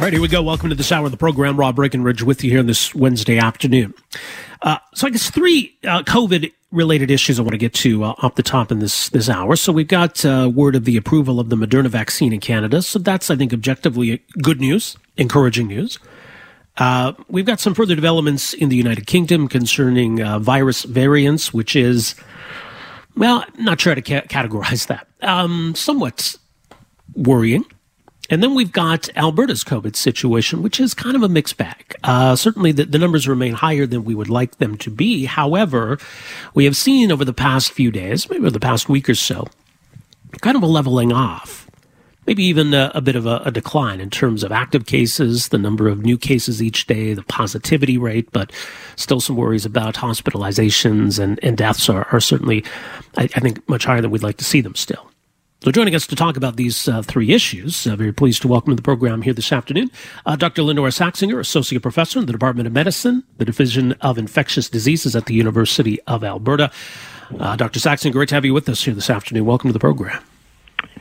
All right, here we go. Welcome to this hour of the program. Rob Breckenridge with you here this Wednesday afternoon. Uh, so I guess three uh, COVID related issues I want to get to uh, off the top in this this hour. So we've got uh, word of the approval of the Moderna vaccine in Canada. So that's I think objectively good news, encouraging news. Uh, we've got some further developments in the United Kingdom concerning uh, virus variants, which is well, not sure how to ca- categorize that. Um, somewhat worrying. And then we've got Alberta's COVID situation, which is kind of a mixed bag. Uh, certainly the, the, numbers remain higher than we would like them to be. However, we have seen over the past few days, maybe over the past week or so, kind of a leveling off. Maybe even a, a bit of a, a decline in terms of active cases, the number of new cases each day, the positivity rate, but still some worries about hospitalizations and, and deaths are, are certainly, I, I think, much higher than we'd like to see them still. So, joining us to talk about these uh, three issues, uh, very pleased to welcome to the program here this afternoon, uh, Dr. Lynora Saxinger, Associate Professor in the Department of Medicine, the Division of Infectious Diseases at the University of Alberta. Uh, Dr. Saxinger, great to have you with us here this afternoon. Welcome to the program.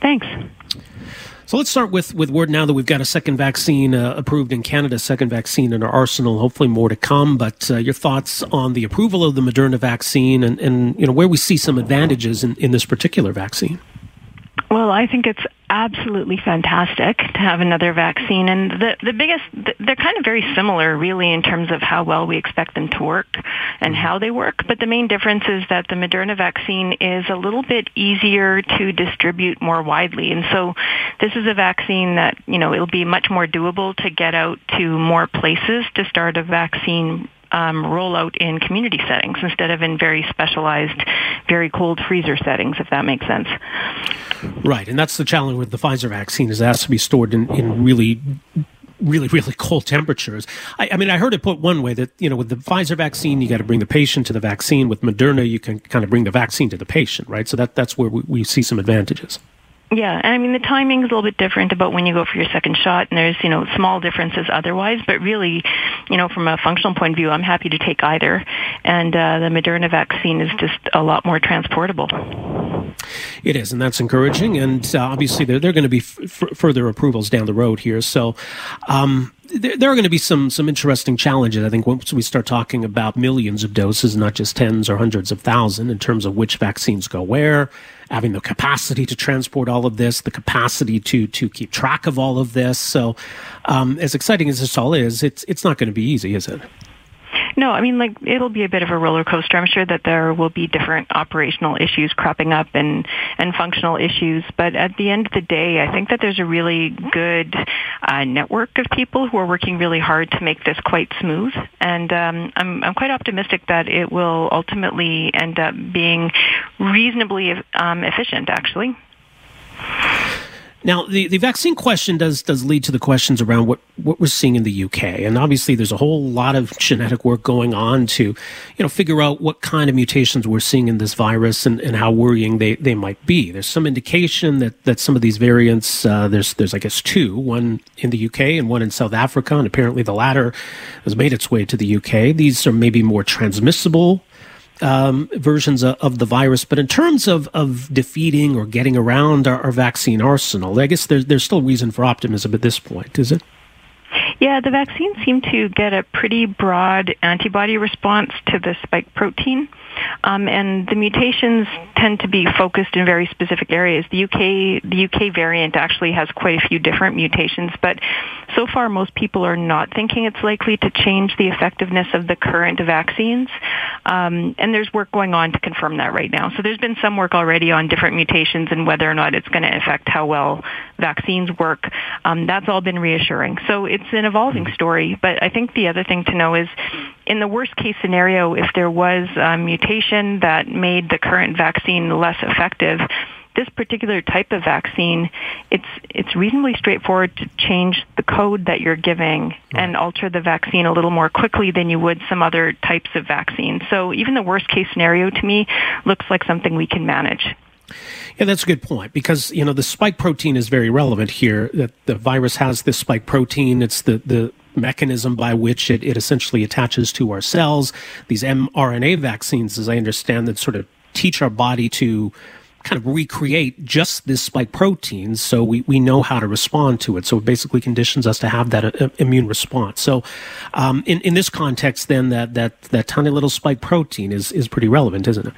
Thanks. So let's start with, with word now that we've got a second vaccine uh, approved in Canada, second vaccine in our arsenal, hopefully more to come. But uh, your thoughts on the approval of the Moderna vaccine and, and you know where we see some advantages in, in this particular vaccine? Well, I think it's absolutely fantastic to have another vaccine. And the, the biggest, they're kind of very similar, really, in terms of how well we expect them to work and mm-hmm. how they work. But the main difference is that the Moderna vaccine is a little bit easier to distribute more widely. And so this is a vaccine that, you know, it'll be much more doable to get out to more places to start a vaccine um, rollout in community settings instead of in very specialized, very cold freezer settings, if that makes sense. Right, and that's the challenge with the Pfizer vaccine is it has to be stored in, in really really, really cold temperatures. I, I, mean, I heard it put one way that, you know, with the Pfizer vaccine, you got to bring the patient to the vaccine. With Moderna, you can kind of bring the vaccine to the patient, right? So that, that's where we, we see some advantages. Yeah, and I mean the timing is a little bit different about when you go for your second shot, and there's you know small differences otherwise. But really, you know, from a functional point of view, I'm happy to take either, and uh, the Moderna vaccine is just a lot more transportable. It is, and that's encouraging. And uh, obviously, there, there are going to be f- further approvals down the road here. So, um, there, there, are going to be some some interesting challenges. I think once we start talking about millions of doses, not just tens or hundreds of thousands, in terms of which vaccines go where, having the capacity to transport all of this, the capacity to to keep track of all of this. So, um, as exciting as this all is, it's it's not going to be easy, is it? No, I mean, like it'll be a bit of a roller coaster. I'm sure that there will be different operational issues cropping up and and functional issues. But at the end of the day, I think that there's a really good uh, network of people who are working really hard to make this quite smooth. And um, I'm I'm quite optimistic that it will ultimately end up being reasonably um, efficient, actually. Now, the, the vaccine question does does lead to the questions around what, what we're seeing in the UK, and obviously there's a whole lot of genetic work going on to, you know, figure out what kind of mutations we're seeing in this virus and, and how worrying they, they might be. There's some indication that, that some of these variants, uh, there's there's I guess two, one in the UK and one in South Africa, and apparently the latter has made its way to the UK. These are maybe more transmissible um, versions of, of, the virus. But in terms of, of defeating or getting around our, our, vaccine arsenal, I guess there's, there's still reason for optimism at this point, is it? Yeah, the vaccines seem to get a pretty broad antibody response to the spike protein. Um, and the mutations tend to be focused in very specific areas. The UK, the UK variant actually has quite a few different mutations, but so far, most people are not thinking it's likely to change the effectiveness of the current vaccines. Um, and there's work going on to confirm that right now. So there's been some work already on different mutations and whether or not it's going to affect how well vaccines work. Um, that's all been reassuring. So it's an evolving story. But I think the other thing to know is in the worst case scenario, if there was a mutation that made the current vaccine less effective, this particular type of vaccine, it's it's reasonably straightforward to change the code that you're giving and alter the vaccine a little more quickly than you would some other types of vaccines. So even the worst case scenario to me looks like something we can manage. Yeah, that's a good point because you know the spike protein is very relevant here. That the virus has this spike protein. It's the the mechanism by which it, it essentially attaches to our cells. These mRNA vaccines, as I understand, that sort of teach our body to kind of recreate just this spike protein so we, we know how to respond to it. So it basically conditions us to have that uh, immune response. So um, in, in this context, then that, that, that tiny little spike protein is, is pretty relevant, isn't it?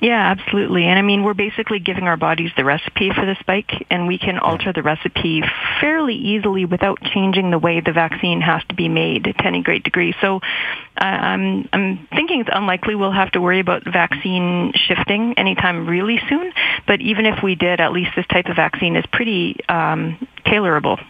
Yeah, absolutely. And I mean, we're basically giving our bodies the recipe for the spike, and we can alter the recipe fairly easily without changing the way the vaccine has to be made to any great degree. So uh, I'm, I'm thinking it's unlikely we'll have to worry about vaccine shifting anytime really soon. But even if we did, at least this type of vaccine is pretty um, tailorable.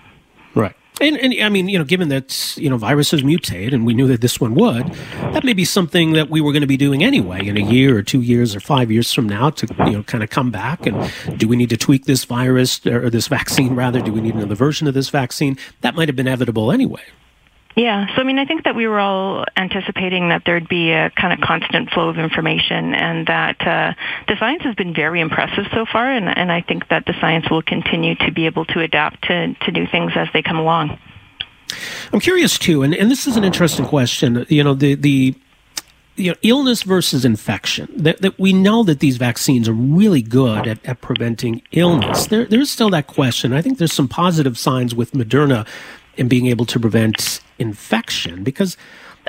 And, and I mean, you know, given that you know viruses mutate, and we knew that this one would, that may be something that we were going to be doing anyway in a year or two years or five years from now to you know kind of come back and do we need to tweak this virus or this vaccine rather? Do we need another version of this vaccine? That might have been inevitable anyway. Yeah, so I mean, I think that we were all anticipating that there'd be a kind of constant flow of information, and that uh, the science has been very impressive so far, and, and I think that the science will continue to be able to adapt to, to new things as they come along. I'm curious too, and, and this is an interesting question. You know, the the you know, illness versus infection. That, that we know that these vaccines are really good at, at preventing illness. There, there's still that question. I think there's some positive signs with Moderna in being able to prevent infection because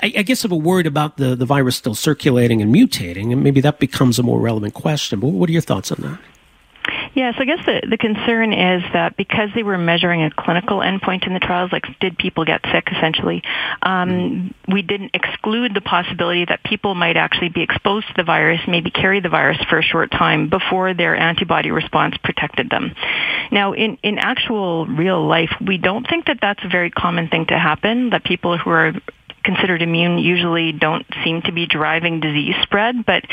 I, I guess if we're worried about the, the virus still circulating and mutating, and maybe that becomes a more relevant question. But what are your thoughts on that? Yes, I guess the, the concern is that because they were measuring a clinical endpoint in the trials, like did people get sick essentially, um, we didn't exclude the possibility that people might actually be exposed to the virus, maybe carry the virus for a short time before their antibody response protected them. Now, in, in actual real life, we don't think that that's a very common thing to happen, that people who are considered immune usually don't seem to be driving disease spread, but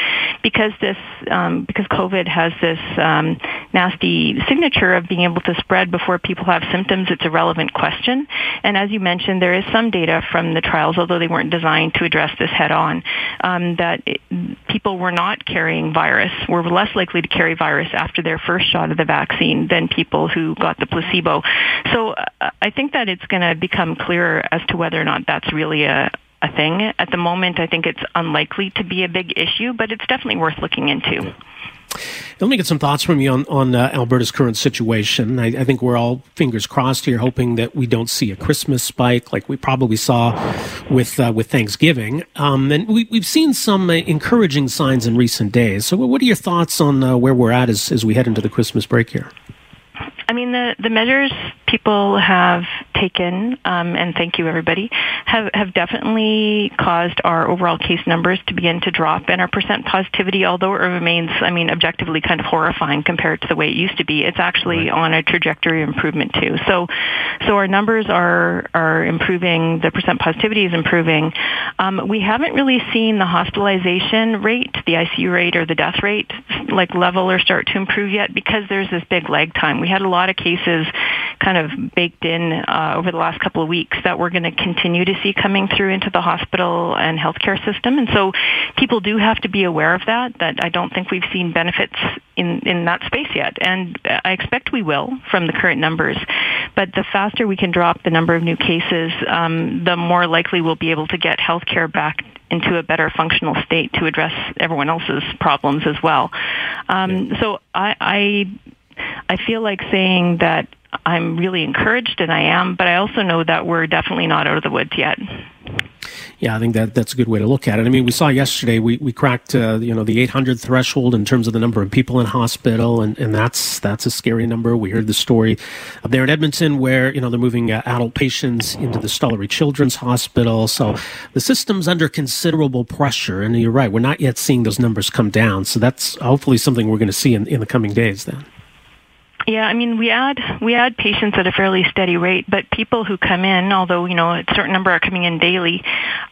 because this um, because COVID has this um, nasty signature of being able to spread before people have symptoms, it's a relevant question. And as you mentioned, there is some data from the trials, although they weren't designed to address this head on, um, that it, people were not carrying virus, were less likely to carry virus after their first shot of the vaccine than people who got the placebo. So uh, I think that it's going to become clearer as to whether or not that's really a, a thing. At the moment, I think it's unlikely to be a big issue, but it's definitely worth looking into. Let me get some thoughts from you on, on uh, Alberta's current situation. I, I, think we're all fingers crossed here, hoping that we don't see a Christmas spike like we probably saw with uh, with Thanksgiving. Um, and we, have seen some uh, encouraging signs in recent days. So, what are your thoughts on uh, where we're at as, as we head into the Christmas break here? I mean, the, the measures people have taken, um, and thank you everybody, have, have definitely caused our overall case numbers to begin to drop and our percent positivity, although it remains, I mean, objectively kind of horrifying compared to the way it used to be, it's actually right. on a trajectory of improvement too. So, so our numbers are, are improving, the percent positivity is improving. Um, we haven't really seen the hospitalization rate, the ICU rate or the death rate, like level or start to improve yet because there's this big lag time. We had a lot of cases kind of baked in uh, over the last couple of weeks that we're going to continue to see coming through into the hospital and healthcare system. And so people do have to be aware of that, that I don't think we've seen benefits in, in that space yet. And I expect we will from the current numbers. But the faster we can drop the number of new cases, um, the more likely we'll be able to get healthcare back into a better functional state to address everyone else's problems as well. Um, so I, I I feel like saying that I'm really encouraged, and I am, but I also know that we're definitely not out of the woods yet. Yeah, I think that that's a good way to look at it. I mean, we saw yesterday we, we cracked uh, you know the 800 threshold in terms of the number of people in hospital, and, and that's that's a scary number. We heard the story up there in Edmonton where you know they're moving uh, adult patients into the Stollery Children's Hospital. So the system's under considerable pressure, and you're right, we're not yet seeing those numbers come down. So that's hopefully something we're going to see in, in the coming days. Then. Yeah, I mean, we add we add patients at a fairly steady rate, but people who come in, although you know a certain number are coming in daily,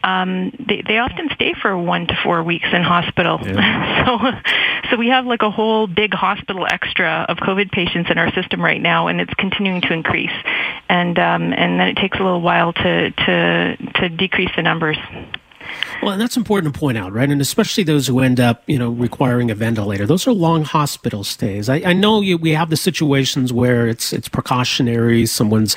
um, they they often stay for one to four weeks in hospital. Yeah. so, so we have like a whole big hospital extra of COVID patients in our system right now, and it's continuing to increase, and um, and then it takes a little while to to to decrease the numbers. Well, and that's important to point out, right? And especially those who end up, you know, requiring a ventilator. Those are long hospital stays. I, I know you, we have the situations where it's it's precautionary. Someone's,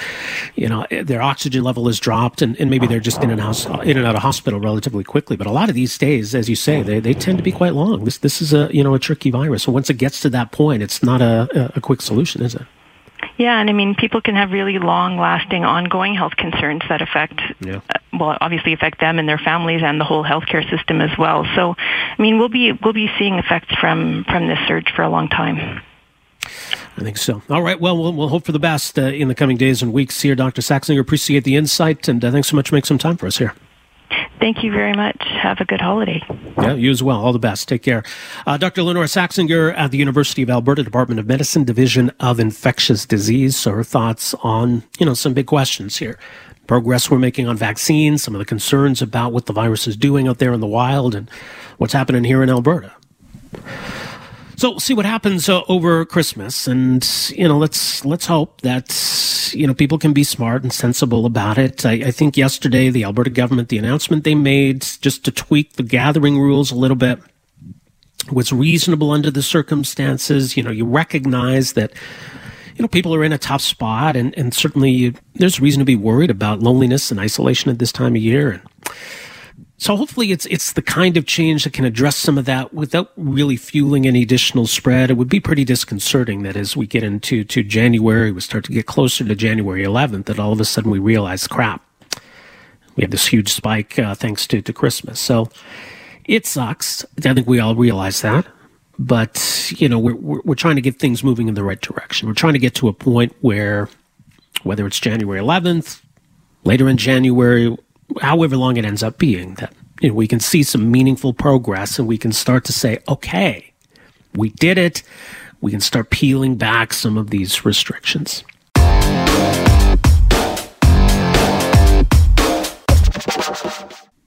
you know, their oxygen level is dropped, and, and maybe they're just in and out in and out of hospital relatively quickly. But a lot of these stays, as you say, they, they tend to be quite long. This this is a you know a tricky virus. So once it gets to that point, it's not a, a quick solution, is it? Yeah, and I mean, people can have really long-lasting, ongoing health concerns that affect, yeah. uh, well, obviously affect them and their families and the whole healthcare system as well. So, I mean, we'll be we'll be seeing effects from from this surge for a long time. I think so. All right. Well, we'll, we'll hope for the best uh, in the coming days and weeks here, Dr. Saxinger. Appreciate the insight, and uh, thanks so much for making some time for us here. Thank you very much. Have a good holiday. Yeah, you as well. All the best. Take care. Uh, Dr. Lenore Saxinger at the University of Alberta Department of Medicine, Division of Infectious Disease. So her thoughts on, you know, some big questions here. Progress we're making on vaccines, some of the concerns about what the virus is doing out there in the wild, and what's happening here in Alberta. So see what happens uh, over Christmas, and you know, let's let's hope that you know people can be smart and sensible about it. I, I, think yesterday the Alberta government, the announcement they made just to tweak the gathering rules a little bit was reasonable under the circumstances. You know, you recognize that you know people are in a tough spot, and and certainly you, there's reason to be worried about loneliness and isolation at this time of year, and so hopefully it's it's the kind of change that can address some of that without really fueling any additional spread. It would be pretty disconcerting that as we get into to January, we start to get closer to January 11th, that all of a sudden we realize, crap, we have this huge spike uh, thanks to, to Christmas. So it sucks. I think we all realize that. But, you know, we're, we're, we're trying to get things moving in the right direction. We're trying to get to a point where, whether it's January 11th, later in January, however long it ends up being, that you know, we can see some meaningful progress and we can start to say, okay, we did it. We can start peeling back some of these restrictions.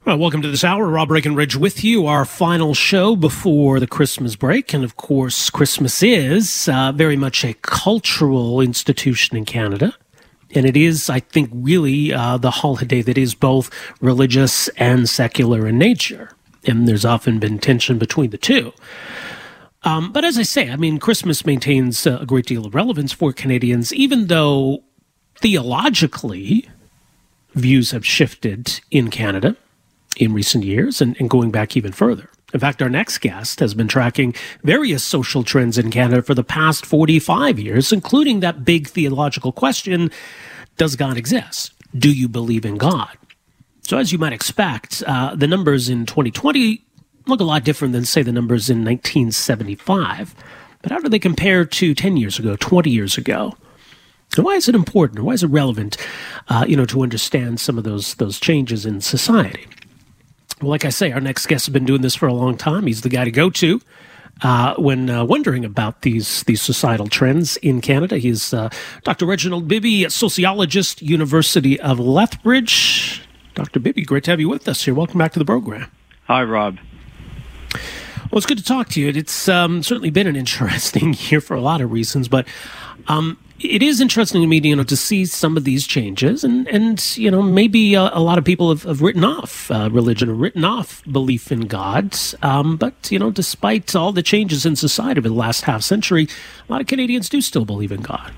Welcome to this hour. Rob Breckenridge with you, our final show before the Christmas break. And of course, Christmas is uh, very much a cultural institution in Canada. And it is, I think, really uh, the holiday that is both religious and secular in nature. And there's often been tension between the two. Um, but as I say, I mean, Christmas maintains a great deal of relevance for Canadians, even though theologically views have shifted in Canada in recent years and, and going back even further. In fact, our next guest has been tracking various social trends in Canada for the past 45 years, including that big theological question Does God exist? Do you believe in God? So, as you might expect, uh, the numbers in 2020 look a lot different than, say, the numbers in 1975. But how do they compare to 10 years ago, 20 years ago? And why is it important? Why is it relevant, uh, you know, to understand some of those those changes in society? Well, like I say, our next guest has been doing this for a long time. He's the guy to go to uh, when uh, wondering about these these societal trends in Canada. He's uh, Dr. Reginald Bibby, sociologist, University of Lethbridge. Dr. Bibby, great to have you with us here. Welcome back to the program. Hi, Rob. Well, it's good to talk to you. It's um, certainly been an interesting year for a lot of reasons, but um, it is interesting to me, you know, to see some of these changes, and and you know, maybe a, a lot of people have, have written off uh, religion, or written off belief in God. Um, but you know, despite all the changes in society over the last half century, a lot of Canadians do still believe in God.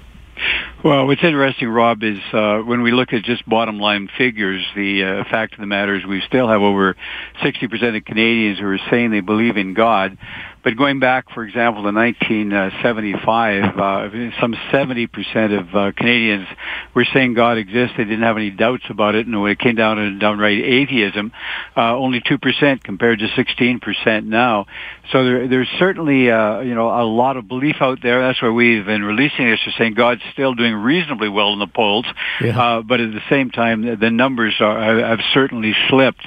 Well, what's interesting, Rob, is uh, when we look at just bottom line figures, the uh, fact of the matter is we still have over 60% of Canadians who are saying they believe in God, But going back, for example, to 1975, uh, some 70% of uh, Canadians were saying God exists. They didn't have any doubts about it. And when it came down to downright atheism, uh, only 2% compared to 16% now. So there, there's certainly, uh, you know, a lot of belief out there. That's why we've been releasing this to saying God's still doing reasonably well in the polls. Yeah. Uh, but at the same time, the numbers are, have certainly slipped.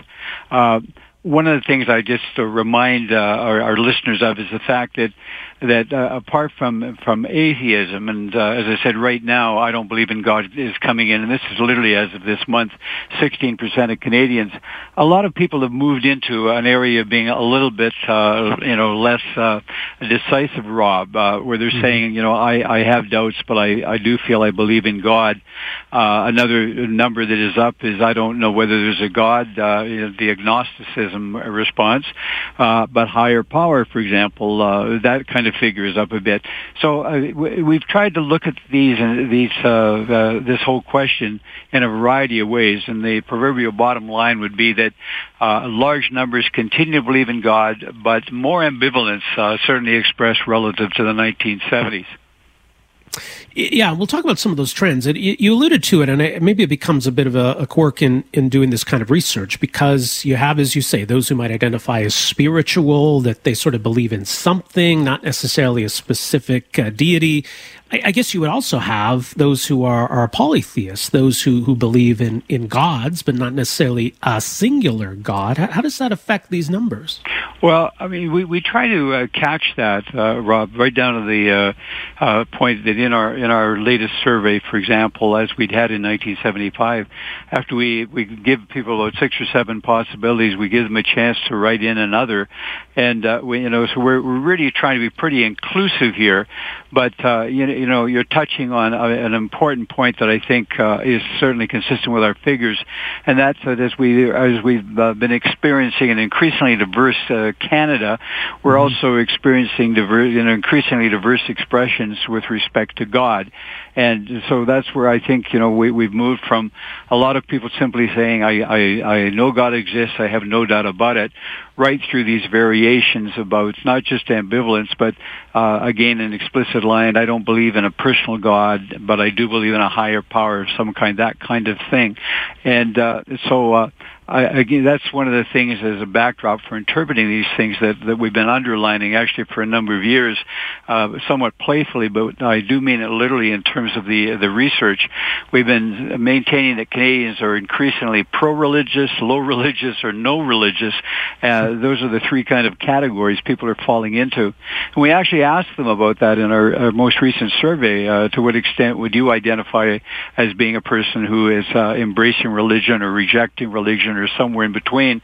Uh, one of the things I just uh, remind uh, our, our, listeners of is the fact that that uh, apart from from atheism, and uh, as I said, right now I don't believe in God is coming in, and this is literally as of this month, 16% of Canadians. A lot of people have moved into an area of being a little bit, uh, you know, less uh, decisive, Rob, uh, where they're mm-hmm. saying, you know, I, I have doubts, but I, I do feel I believe in God. Uh, another number that is up is I don't know whether there's a God, uh, the agnosticism response, uh, but higher power, for example, uh, that kind of figures up a bit. So uh, we've tried to look at these and these uh, uh, this whole question in a variety of ways, and the proverbial bottom line would be that uh, large numbers continue to believe in God, but more ambivalence uh, certainly expressed relative to the 1970s. Yeah, we'll talk about some of those trends. You alluded to it, and maybe it becomes a bit of a, a, quirk in, in doing this kind of research because you have, as you say, those who might identify as spiritual, that they sort of believe in something, not necessarily a specific uh, deity. I, I, guess you would also have those who are, are polytheists, those who, who believe in, in gods, but not necessarily a singular God. How, how does that affect these numbers? Well, I mean, we, we try to uh, catch that, uh, Rob, right down to the uh, uh, point that in our in our latest survey, for example, as we'd had in 1975, after we we give people about six or seven possibilities, we give them a chance to write in another, and uh, we, you know, so we're we're really trying to be pretty inclusive here. But uh, you know, you know, you're touching on an important point that I think uh, is certainly consistent with our figures, and that's that as we as we've uh, been experiencing an increasingly diverse uh, Canada, we're mm-hmm. also experiencing diverse, you know, increasingly diverse expressions with respect to God. And so that's where I think, you know, we, we've moved from a lot of people simply saying, I, I, I know God exists, I have no doubt about it, right through these variations about not just ambivalence, but uh, again, an explicit line, I don't believe in a personal God, but I do believe in a higher power of some kind, that kind of thing. And uh, so uh, I, again, that's one of the things as a backdrop for interpreting these things that, that we've been underlining actually for a number of years, uh, somewhat playfully, but I do mean it literally in terms of the the research. We've been maintaining that Canadians are increasingly pro-religious, low-religious, or no-religious. Uh, those are the three kind of categories people are falling into. And we actually asked them about that in our, our most recent survey. Uh, to what extent would you identify as being a person who is uh, embracing religion or rejecting religion? or somewhere in between.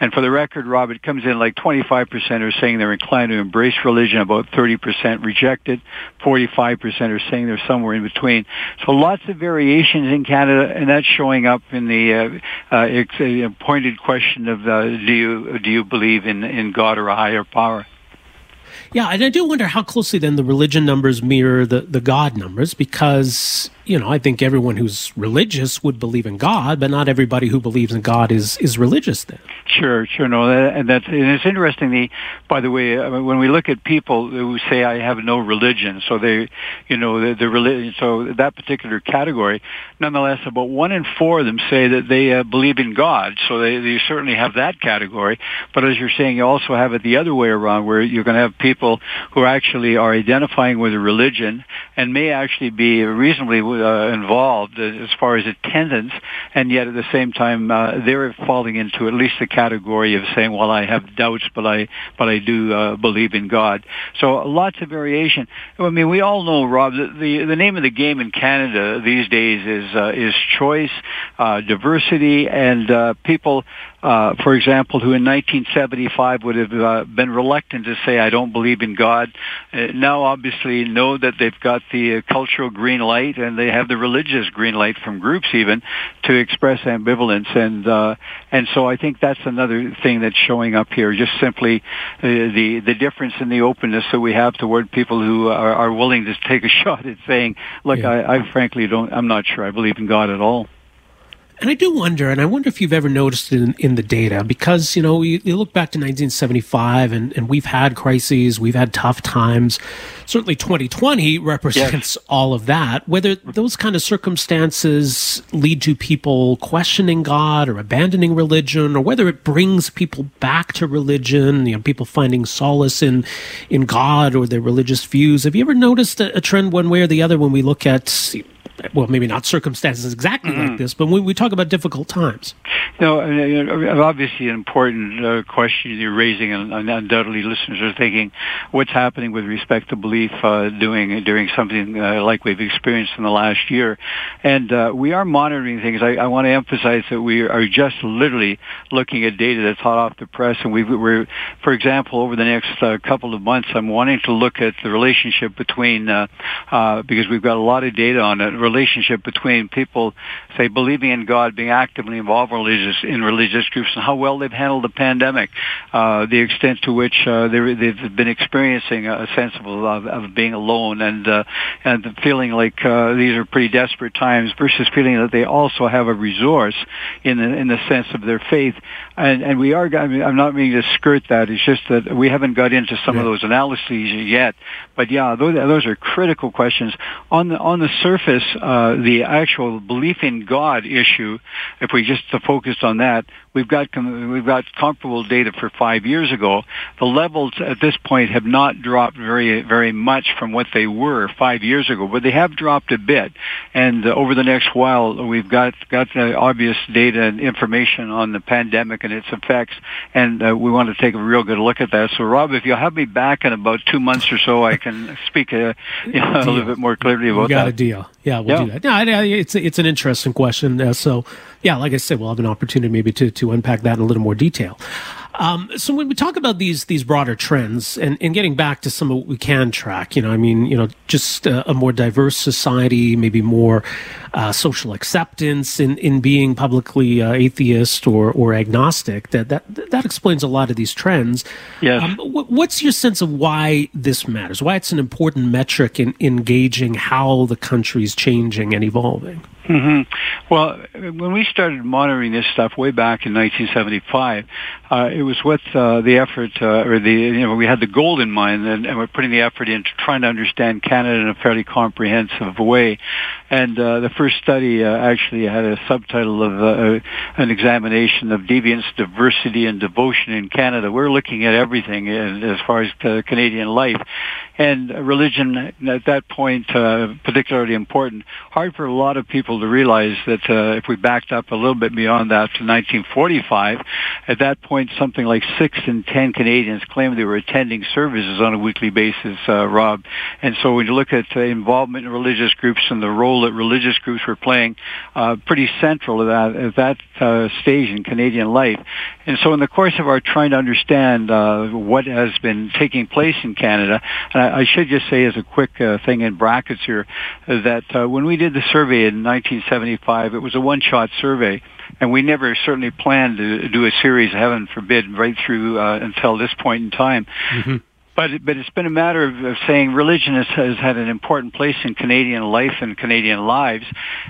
And for the record, Rob, it comes in like 25% are saying they're inclined to embrace religion, about 30% reject it, 45% are saying they're somewhere in between. So lots of variations in Canada, and that's showing up in the uh, uh, pointed question of uh, do you do you believe in in God or a higher power? Yeah, and I do wonder how closely then the religion numbers mirror the, the God numbers because you know, I think everyone who's religious would believe in God, but not everybody who believes in God is is religious. Then, sure, sure, no, and that's and it's interesting. The by the way, when we look at people who say I have no religion, so they, you know, the, the religion, so that particular category, nonetheless, about one in four of them say that they uh, believe in God. So they, they certainly have that category. But as you're saying, you also have it the other way around, where you're going to have people who actually are identifying with a religion and may actually be reasonably uh, involved as far as attendance, and yet at the same time uh, they're falling into at least the category of saying, "Well, I have doubts, but I but I do uh, believe in God." So lots of variation. I mean, we all know, Rob, that the the name of the game in Canada these days is uh, is choice, uh, diversity, and uh, people uh, for example, who in 1975 would have uh, been reluctant to say, I don't believe in God, uh, now obviously know that they've got the uh, cultural green light and they have the religious green light from groups even to express ambivalence. And, uh, and so I think that's another thing that's showing up here, just simply uh, the, the difference in the openness that we have toward people who are, are willing to take a shot at saying, look, yeah. I, I frankly don't, I'm not sure I believe in God at all. And I do wonder, and I wonder if you've ever noticed it in, in the data, because, you know, you, you, look back to 1975 and, and we've had crises, we've had tough times. Certainly 2020 represents yes. all of that. Whether those kind of circumstances lead to people questioning God or abandoning religion, or whether it brings people back to religion, you know, people finding solace in, in God or their religious views. Have you ever noticed a, a trend one way or the other when we look at well, maybe not circumstances exactly mm-hmm. like this, but when we talk about difficult times. No, obviously an important uh, question you're raising, and undoubtedly listeners are thinking, what's happening with respect to belief uh, doing during something uh, like we've experienced in the last year, and uh, we are monitoring things. I, I, want to emphasize that we are just literally looking at data that's hot off the press, and we are for example, over the next uh, couple of months, I'm wanting to look at the relationship between uh, because we've got a lot of data on it relationship between people, say, believing in God, being actively involved in religious in religious groups, and how well they've handled the pandemic, uh, the extent to which uh, they've been experiencing a sense of, of, of being alone and uh, and feeling like uh, these are pretty desperate times, versus feeling that they also have a resource in the in the sense of their faith. And and we are. I mean, I'm not meaning to skirt that. It's just that we haven't got into some yeah. of those analyses yet. But yeah, those those are critical questions on the on the surface. Uh, the actual belief in God issue, if we just focused on that, we've got we've got comparable data for five years ago. The levels at this point have not dropped very very much from what they were five years ago, but they have dropped a bit. And uh, over the next while, we've got got the obvious data and information on the pandemic and its effects, and uh, we want to take a real good look at that. So, Rob, if you'll have me back in about two months or so, I can speak uh, you know, a little bit more clearly about we got that. a deal. Yeah, we'll yeah. do that. No, it's it's an interesting question. Uh, so, yeah, like I said, we'll have an opportunity maybe to to unpack that in a little more detail. Um, so when we talk about these these broader trends and, and getting back to some of what we can track, you know, I mean, you know, just a, a more diverse society, maybe more uh, social acceptance in, in being publicly uh, atheist or, or agnostic. That, that that explains a lot of these trends. Yes. Um, what's your sense of why this matters? Why it's an important metric in, in gauging how the country's changing and evolving? Mm-hmm. Well, when we started monitoring this stuff way back in 1975, uh, it was with uh, the effort, uh, or the you know, we had the goal in mind, and, and we're putting the effort into trying to understand Canada in a fairly comprehensive way. And uh, the first study uh, actually had a subtitle of uh, an examination of deviance, diversity, and devotion in Canada. We're looking at everything as far as Canadian life, and religion at that point particularly important. Hard for a lot of people to realize that if we backed up a little bit beyond that to 1945, at that point something like six in ten Canadians claimed they were attending services on a weekly basis, Rob. And so when you look at involvement in religious groups and the role that religious groups were playing uh, pretty central to that at that uh, stage in Canadian life. And so, in the course of our trying to understand uh, what has been taking place in Canada, and I, I should just say as a quick uh, thing in brackets here that uh, when we did the survey in 1975, it was a one-shot survey and we never certainly planned to do a series, heaven forbid, right through uh, until this point in time. Mm-hmm. But but it's been a matter of, of saying religion has, has had an important place in Canadian life and Canadian lives,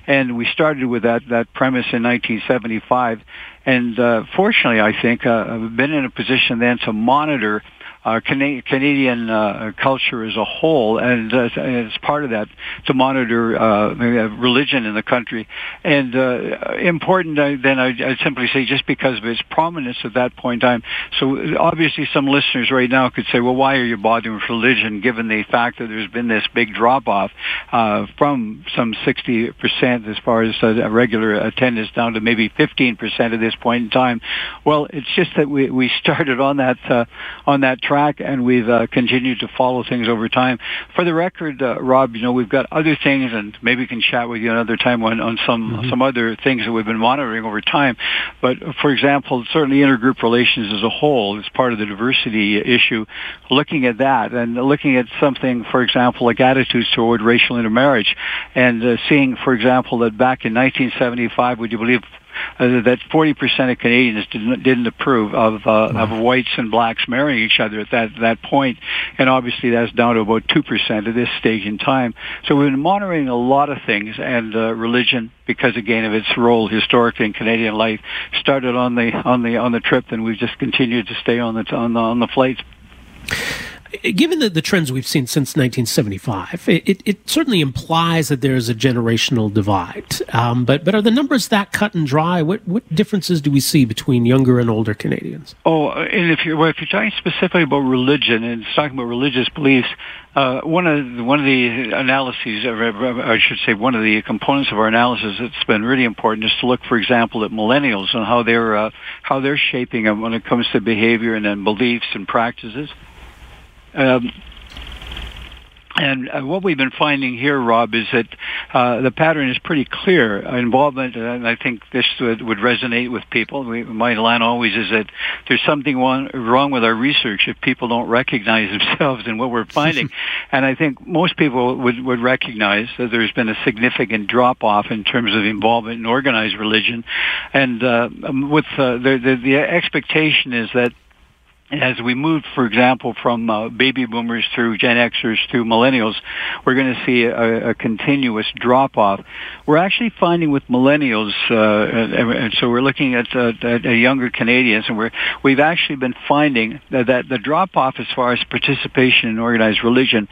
and we started with that that premise in 1975. And uh, fortunately, I think uh, I've been in a position then to monitor uh, Can- Canadian uh, culture as a whole, and uh, as part of that, to monitor uh, religion in the country. And uh, important, uh, then I, I'd simply say, just because of its prominence at that point in time. So obviously, some listeners right now could say, well, why are you bothering with religion, given the fact that there's been this big drop off from some 60% as far as regular attendance down to maybe 15% at this point in time? Well, it's just that we we started on that on that and we've uh, continued to follow things over time. For the record, uh, Rob, you know we've got other things, and maybe we can chat with you another time on, on some mm-hmm. some other things that we've been monitoring over time. But for example, certainly intergroup relations as a whole is part of the diversity issue. Looking at that and looking at something, for example, like attitudes toward racial intermarriage, and uh, seeing, for example, that back in 1975, would you believe uh, that 40% of Canadians didn't, didn't approve of, uh, of whites and blacks marrying each other at that, that point. And obviously that's down to about 2% at this stage in time. So we've been monitoring a lot of things and uh, religion, because again of its role historically in Canadian life, started on the, on the, on the trip and we've just continued to stay on the, on the, on the flights given the, the trends we've seen since 1975, it, it, it certainly implies that there is a generational divide. Um, but but are the numbers that cut and dry? What what differences do we see between younger and older Canadians? Oh, and if you're well, if you're talking specifically about religion and talking about religious beliefs, uh, one of the, one of the analyses, I should say, one of the components of our analysis that's been really important is to look, for example, at millennials and how they're uh, how they're shaping them when it comes to behavior and then beliefs and practices. Um, and uh, what we've been finding here, Rob, is that uh, the pattern is pretty clear. Involvement, and I think this would, would resonate with people. We, my line always is that there's something wrong, wrong with our research if people don't recognize themselves in what we're finding. and I think most people would, would recognize that there's been a significant drop off in terms of involvement in organized religion. And uh, with uh, the, the, the expectation is that as we move, for example, from uh, baby boomers through Gen Xers through millennials, we're going to see a, a continuous drop off. We're actually finding with millennials, uh, and, and, so we're looking at, uh, at younger Canadians, and we're we've actually been finding that, that the drop off as far as participation in organized religion,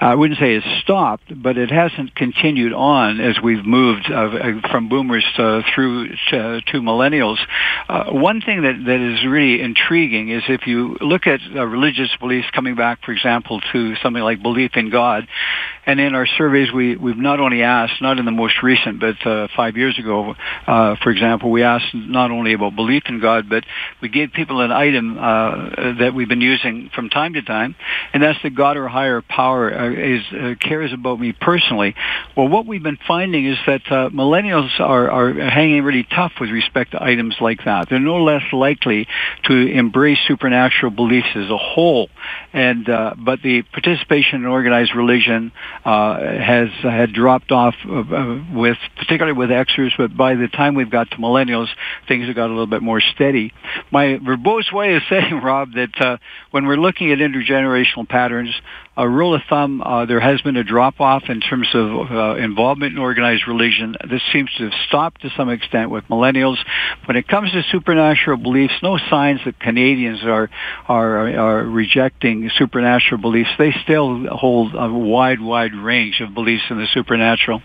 I wouldn't say has stopped, but it hasn't continued on as we've moved uh, from boomers uh, through to, to millennials. Uh, one thing that that is really intriguing is if you you look at uh, religious beliefs coming back, for example, to something like belief in God, and in our surveys, we, we've not only asked, not in the most recent, but uh, five years ago, uh, for example, we asked not only about belief in God, but we gave people an item uh, that we've been using from time to time, and that's that God or higher power uh, is uh, cares about me personally. Well, what we've been finding is that uh, millennials are, are hanging really tough with respect to items like that. They're no less likely to embrace supernatural beliefs as a whole, and but the participation in organized religion uh, has had dropped off uh, with particularly with Xers, but by the time we've got to millennials, things have got a little bit more steady. My verbose way of saying, Rob, that uh, when we're looking at intergenerational patterns, a rule of thumb, uh, there has been a drop off in terms of uh, involvement in organized religion. This seems to have stopped to some extent with millennials. When it comes to supernatural beliefs, no signs that Canadians are are, are rejecting supernatural beliefs. They still hold a wide, wide range of beliefs in the supernatural.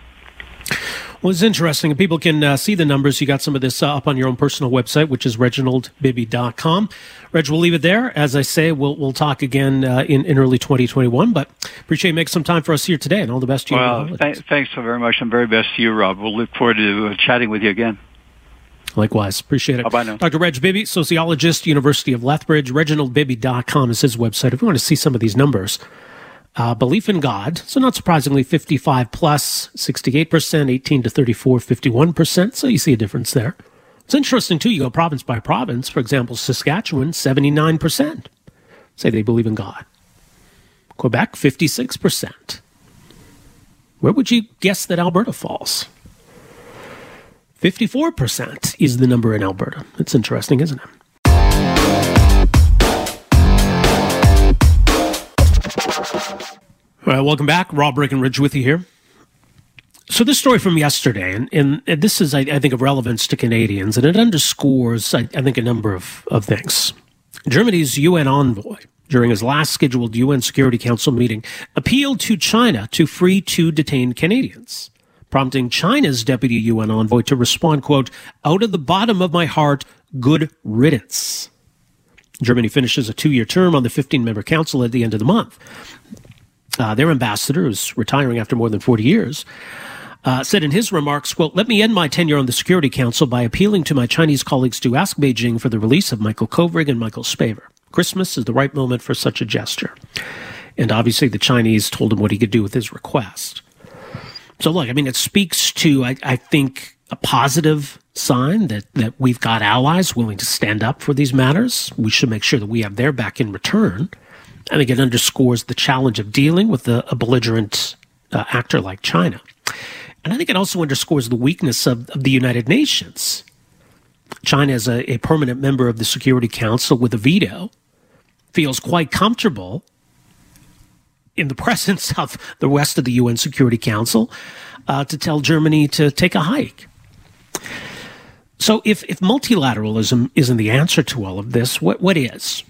Well, it's interesting. People can uh, see the numbers. You got some of this uh, up on your own personal website, which is reginaldbibby.com. Reg, we'll leave it there. As I say, we'll, we'll talk again uh, in, in early 2021, but appreciate you making some time for us here today and all the best to you. Well, th- thanks so very much and very best to you, Rob. We'll look forward to uh, chatting with you again. Likewise. Appreciate it. Bye now. Dr. Reg Bibby, sociologist, University of Lethbridge. ReginaldBibby.com is his website. If you want to see some of these numbers, uh, belief in God. So not surprisingly, 55 plus, 68%, 18 to 34, 51%. So you see a difference there. It's interesting too. You go province by province. For example, Saskatchewan, 79% say they believe in God. Quebec, 56%. Where would you guess that Alberta falls? 54% is the number in Alberta. It's interesting, isn't it? All right, welcome back. Rob Breckenridge with you here. So this story from yesterday, and, and, and this is, I, I, think, of relevance to Canadians, and it underscores, I, I think, a number of, of things. Germany's UN envoy, during his last scheduled UN Security Council meeting, appealed to China to free two detained Canadians, prompting China's deputy UN envoy to respond, quote, out of the bottom of my heart, good riddance. Germany finishes a two year term on the 15 member council at the end of the month uh, their ambassador, who's retiring after more than 40 years, uh, said in his remarks, quote, let me end my tenure on the Security Council by appealing to my Chinese colleagues to ask Beijing for the release of Michael Kovrig and Michael Spavor. Christmas is the right moment for such a gesture. And obviously the Chinese told him what he could do with his request. So look, I mean, it speaks to, I, I think, a positive sign that, that we've got allies willing to stand up for these matters. We should make sure that we have their back in return. I think it underscores the challenge of dealing with a, a belligerent uh, actor like China. And I think it also underscores the weakness of, of the United Nations China, as a, a permanent member of the Security Council with a veto, feels quite comfortable in the presence of the rest of the UN Security Council uh, to tell Germany to take a hike. So, if, if multilateralism isn't the answer to all of this, what, what is?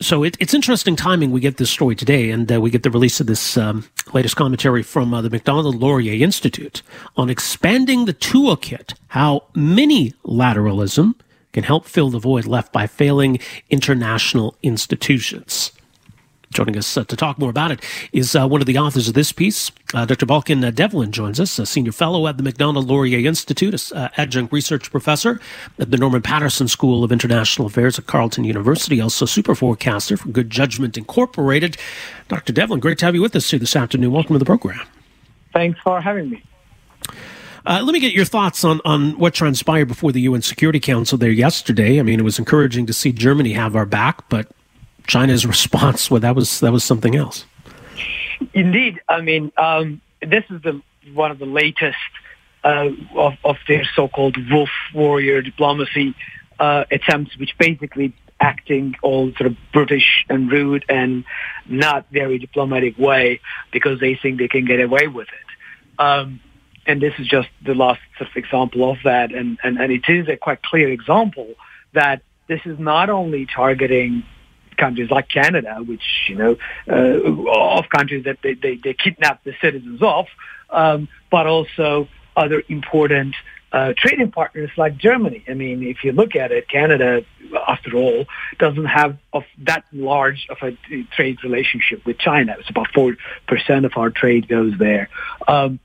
So it, it's interesting timing. We get this story today, and uh, we get the release of this um, latest commentary from uh, the Macdonald Laurier Institute on expanding the toolkit, how mini-lateralism can help fill the void left by failing international institutions. Joining us uh, to talk more about it is uh, one of the authors of this piece. Uh, Dr. Balkan uh, Devlen joins us, a senior fellow at the Macdonald Laurier Institute, uh, adjunct research professor at the Norman Paterson School of International Affairs at Carleton University, also super forecaster for Good Judgment Incorporated. Dr. Devlen, great to have you with us here this afternoon. Welcome to the program. Thanks for having me. Uh, let me get your thoughts on, on what transpired before the UN Security Council there yesterday. I mean, it was encouraging to see Germany have our back, but China's response, well, that was that was something else. Indeed, I mean, um, this is the one of the latest uh, of, of their so-called wolf warrior diplomacy uh, attempts, which basically acting all sort of British and rude and not very diplomatic way because they think they can get away with it. Um, and this is just the last sort of example of that. And, and, and it is a quite clear example that this is not only targeting countries like Canada, which, you know, uh, of countries that they, they, they kidnap the citizens of, um, but also other important uh, trading partners like Germany. I mean, if you look at it, Canada, after all, doesn't have of that large of a trade relationship with China. It's about four percent of our trade goes there. Um,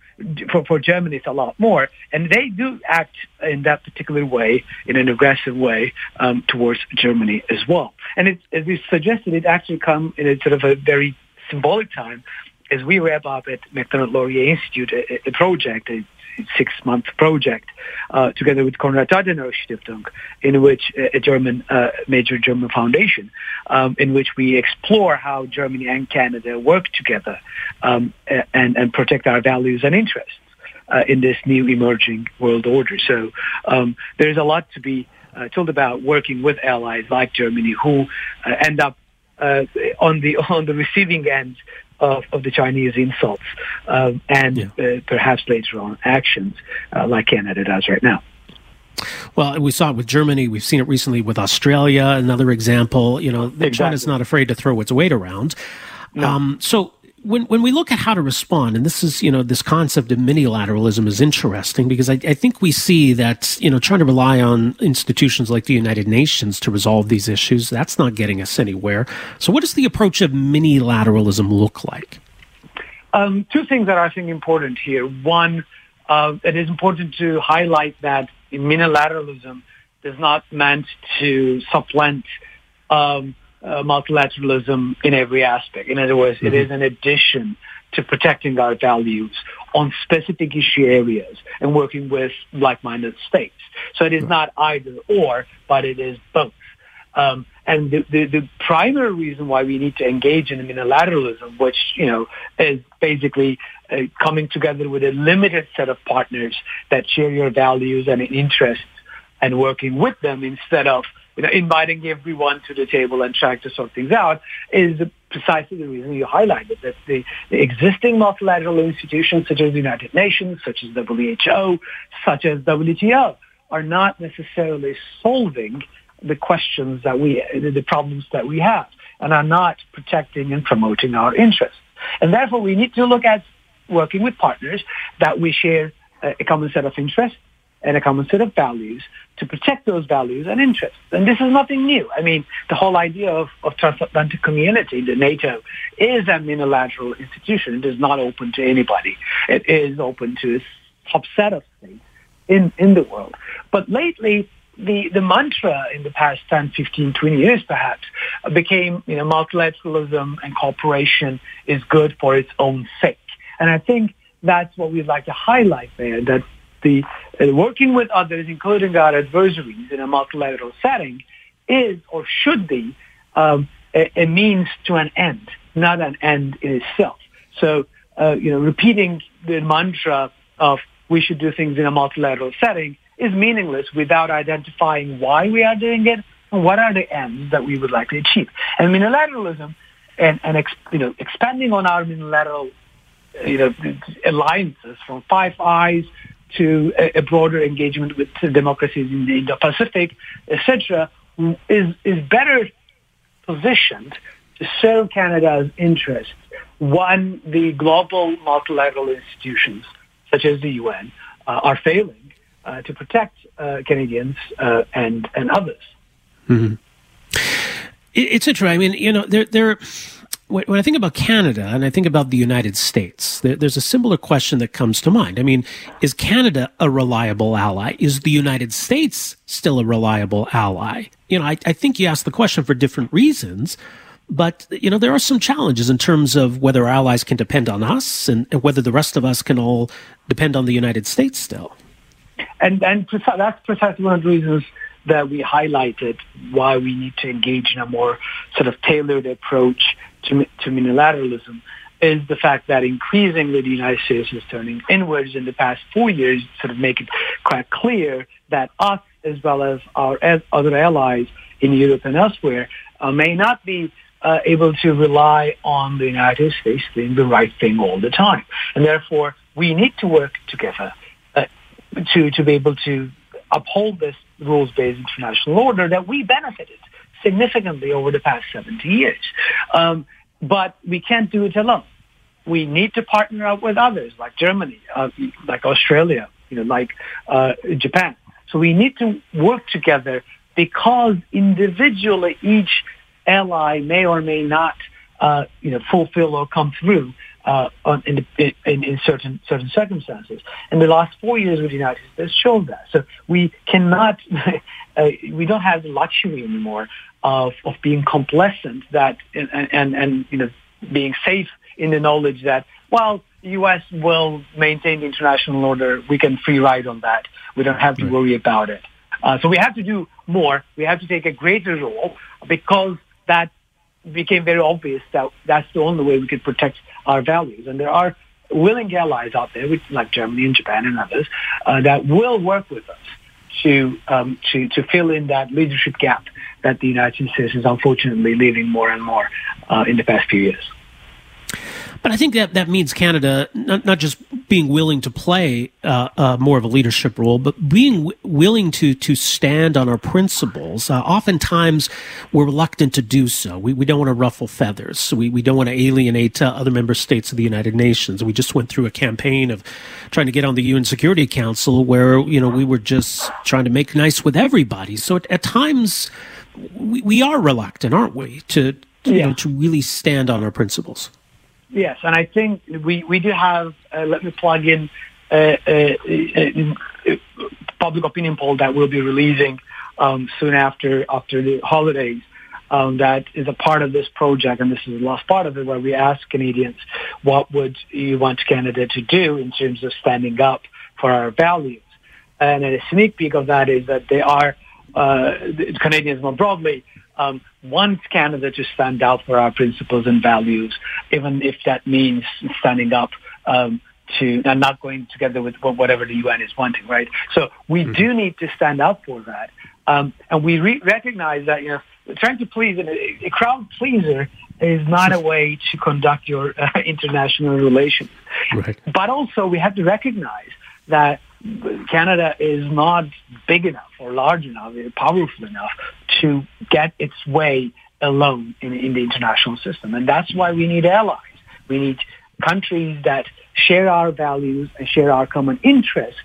for, for Germany, it's a lot more. And they do act in that particular way, in an aggressive way, um, towards Germany as well. And it, as we suggested, it actually come in a sort of a very symbolic time as we wrap up at Macdonald Laurier Institute a, a project, a six-month project, uh, together with Konrad Adenauer Stiftung, in which a German, uh, major German foundation, um, in which we explore how Germany and Canada work together um, and, and protect our values and interests uh, in this new emerging world order. So um, there's a lot to be uh, told about working with allies like Germany who uh, end up uh, on the on the receiving end of, of the Chinese insults um, and yeah. uh, perhaps later on actions uh, like Canada does right now. Well, we saw it with Germany. We've seen it recently with Australia. Another example. You know, exactly. China's not afraid to throw its weight around. No. Um, so when when we look at how to respond, and this is you know this concept of minilateralism is interesting because I, I, think we see that you know trying to rely on institutions like the United Nations to resolve these issues that's not getting us anywhere. So, what does the approach of minilateralism look like? Um, two things that I think important here. One, uh, it is important to highlight that minilateralism is not meant to supplant. Um, uh, multilateralism in every aspect. In other words, mm-hmm. it is an addition to protecting our values on specific issue areas and working with like-minded states. So it is not either or, but it is both. Um, and the, the, the, primary reason why we need to engage in minilateralism, which, you know, is basically uh, coming together with a limited set of partners that share your values and interests and working with them instead of you know, inviting everyone to the table and trying to sort things out is precisely the reason you highlighted that the, the, existing multilateral institutions such as the United Nations, such as WHO, such as WTO, are not necessarily solving the questions that we, the problems that we have, and are not protecting and promoting our interests. And therefore, we need to look at working with partners that we share uh, a common set of interests and a common set of values to protect those values and interests. And this is nothing new. I mean, the whole idea of, of transatlantic community, the NATO, is a minilateral institution. It is not open to anybody. It is open to a subset of states in, in the world. But lately, the, the mantra in the past 10, 15, 20 years perhaps became, you know, multilateralism and cooperation is good for its own sake. And I think that's what we'd like to highlight there, that the uh, working with others, including our adversaries in a multilateral setting, is or should be um, a, a, means to an end, not an end in itself. So, uh, you know, repeating the mantra of we should do things in a multilateral setting is meaningless without identifying why we are doing it and what are the ends that we would like to achieve. And minilateralism and, and ex, you know, expanding on our minilateral you know, alliances from Five Eyes to a, a broader engagement with democracies in the Indo-Pacific, etc., is, is better positioned to serve Canada's interests when the global multilateral institutions, such as the UN, uh, are failing uh, to protect uh, Canadians uh, and and others. Mm-hmm. It's interesting. I mean, you know, there there when I think about Canada and I think about the United States, there, there's a similar question that comes to mind. I mean, is Canada a reliable ally? Is the United States still a reliable ally? You know, I, I think you ask the question for different reasons, but you know, there are some challenges in terms of whether our allies can depend on us and, and whether the rest of us can all depend on the United States still. And and that's precisely one of the reasons that we highlighted why we need to engage in a more sort of tailored approach to, to minilateralism is the fact that increasingly the United States is turning inwards in the past four years, sort of make it quite clear that us, as well as our other allies in Europe and elsewhere, uh, may not be uh, able to rely on the United States doing the right thing all the time. And therefore, we need to work together uh, to, to be able to uphold this rules-based international order that we benefited significantly over the past 70 years. Um, but we can't do it alone. We need to partner up with others like Germany, uh, like Australia, you know, like uh, Japan. So we need to work together because individually each ally may or may not, uh, you know, fulfill or come through uh, in, in, in, certain certain circumstances. And the last four years with the United States showed that. So we cannot, uh, we don't have the luxury anymore of, of being complacent that and, and, and you know being safe in the knowledge that well the U.S. will maintain the international order. We can free ride on that. We don't have to worry about it. Uh, so we have to do more. We have to take a greater role because that became very obvious that that's the only way we could protect our values. And there are willing allies out there, like Germany and Japan and others, uh, that will work with us to um, to to fill in that leadership gap that the United States is unfortunately leaving more and more uh, in the past few years. But I think that that means Canada not, not just being willing to play uh, uh, more of a leadership role, but being w- willing to to stand on our principles. Uh, oftentimes, we're reluctant to do so. We, we don't want to ruffle feathers. We we don't want to alienate uh, other member states of the United Nations. We just went through a campaign of trying to get on the UN Security Council, where you know we were just trying to make nice with everybody. So at, at times, we, we are reluctant, aren't we, to you yeah. know to really stand on our principles. Yes, and I think we, we do have, uh, let me plug in a, a, a, public opinion poll that we'll be releasing um, soon after after the holidays. Um, that is a part of this project, and this is the last part of it, where we ask Canadians what would you want Canada to do in terms of standing up for our values. And a sneak peek of that is that they are uh, Canadians more broadly um, wants Canada to stand out for our principles and values, even if that means standing up um, to and not going together with whatever the UN is wanting, right? So we mm-hmm. do need to stand up for that, um, and we re- recognize that you know trying to please a, a crowd pleaser is not a way to conduct your uh, international relations. Right. But also we have to recognize that Canada is not big enough or large enough, or powerful enough to get its way alone in, in the international system. And that's why we need allies. We need countries that share our values and share our common interests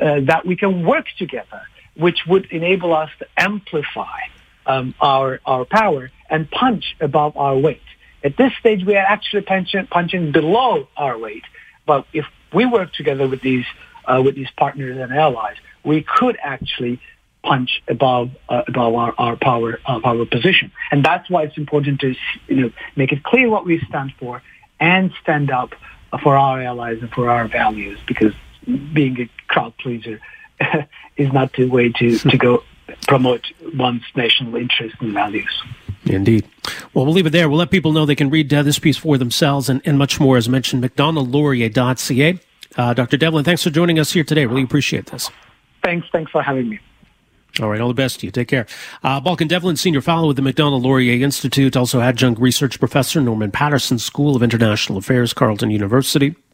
uh, that we can work together, which would enable us to amplify um, our, our power and punch above our weight. At this stage, we are actually punching, punching below our weight. But if we work together with these uh, with these partners and allies, we could actually punch above uh, above our, our power uh, power position. And that's why it's important to you know make it clear what we stand for and stand up for our allies and for our values because being a crowd pleaser is not the way to, to go promote one's national interests and values. Indeed. Well, we'll leave it there. We'll let people know they can read uh, this piece for themselves and, and much more, as mentioned, macdonaldlaurier.ca. Uh, Dr. Devlen, thanks for joining us here today. Really appreciate this. Thanks. Thanks for having me. All right, all the best to you. Take care. Uh, Balkan Devlen, Senior Fellow with the Macdonald Laurier Institute, also Adjunct Research Professor, Norman Paterson School of International Affairs, Carleton University.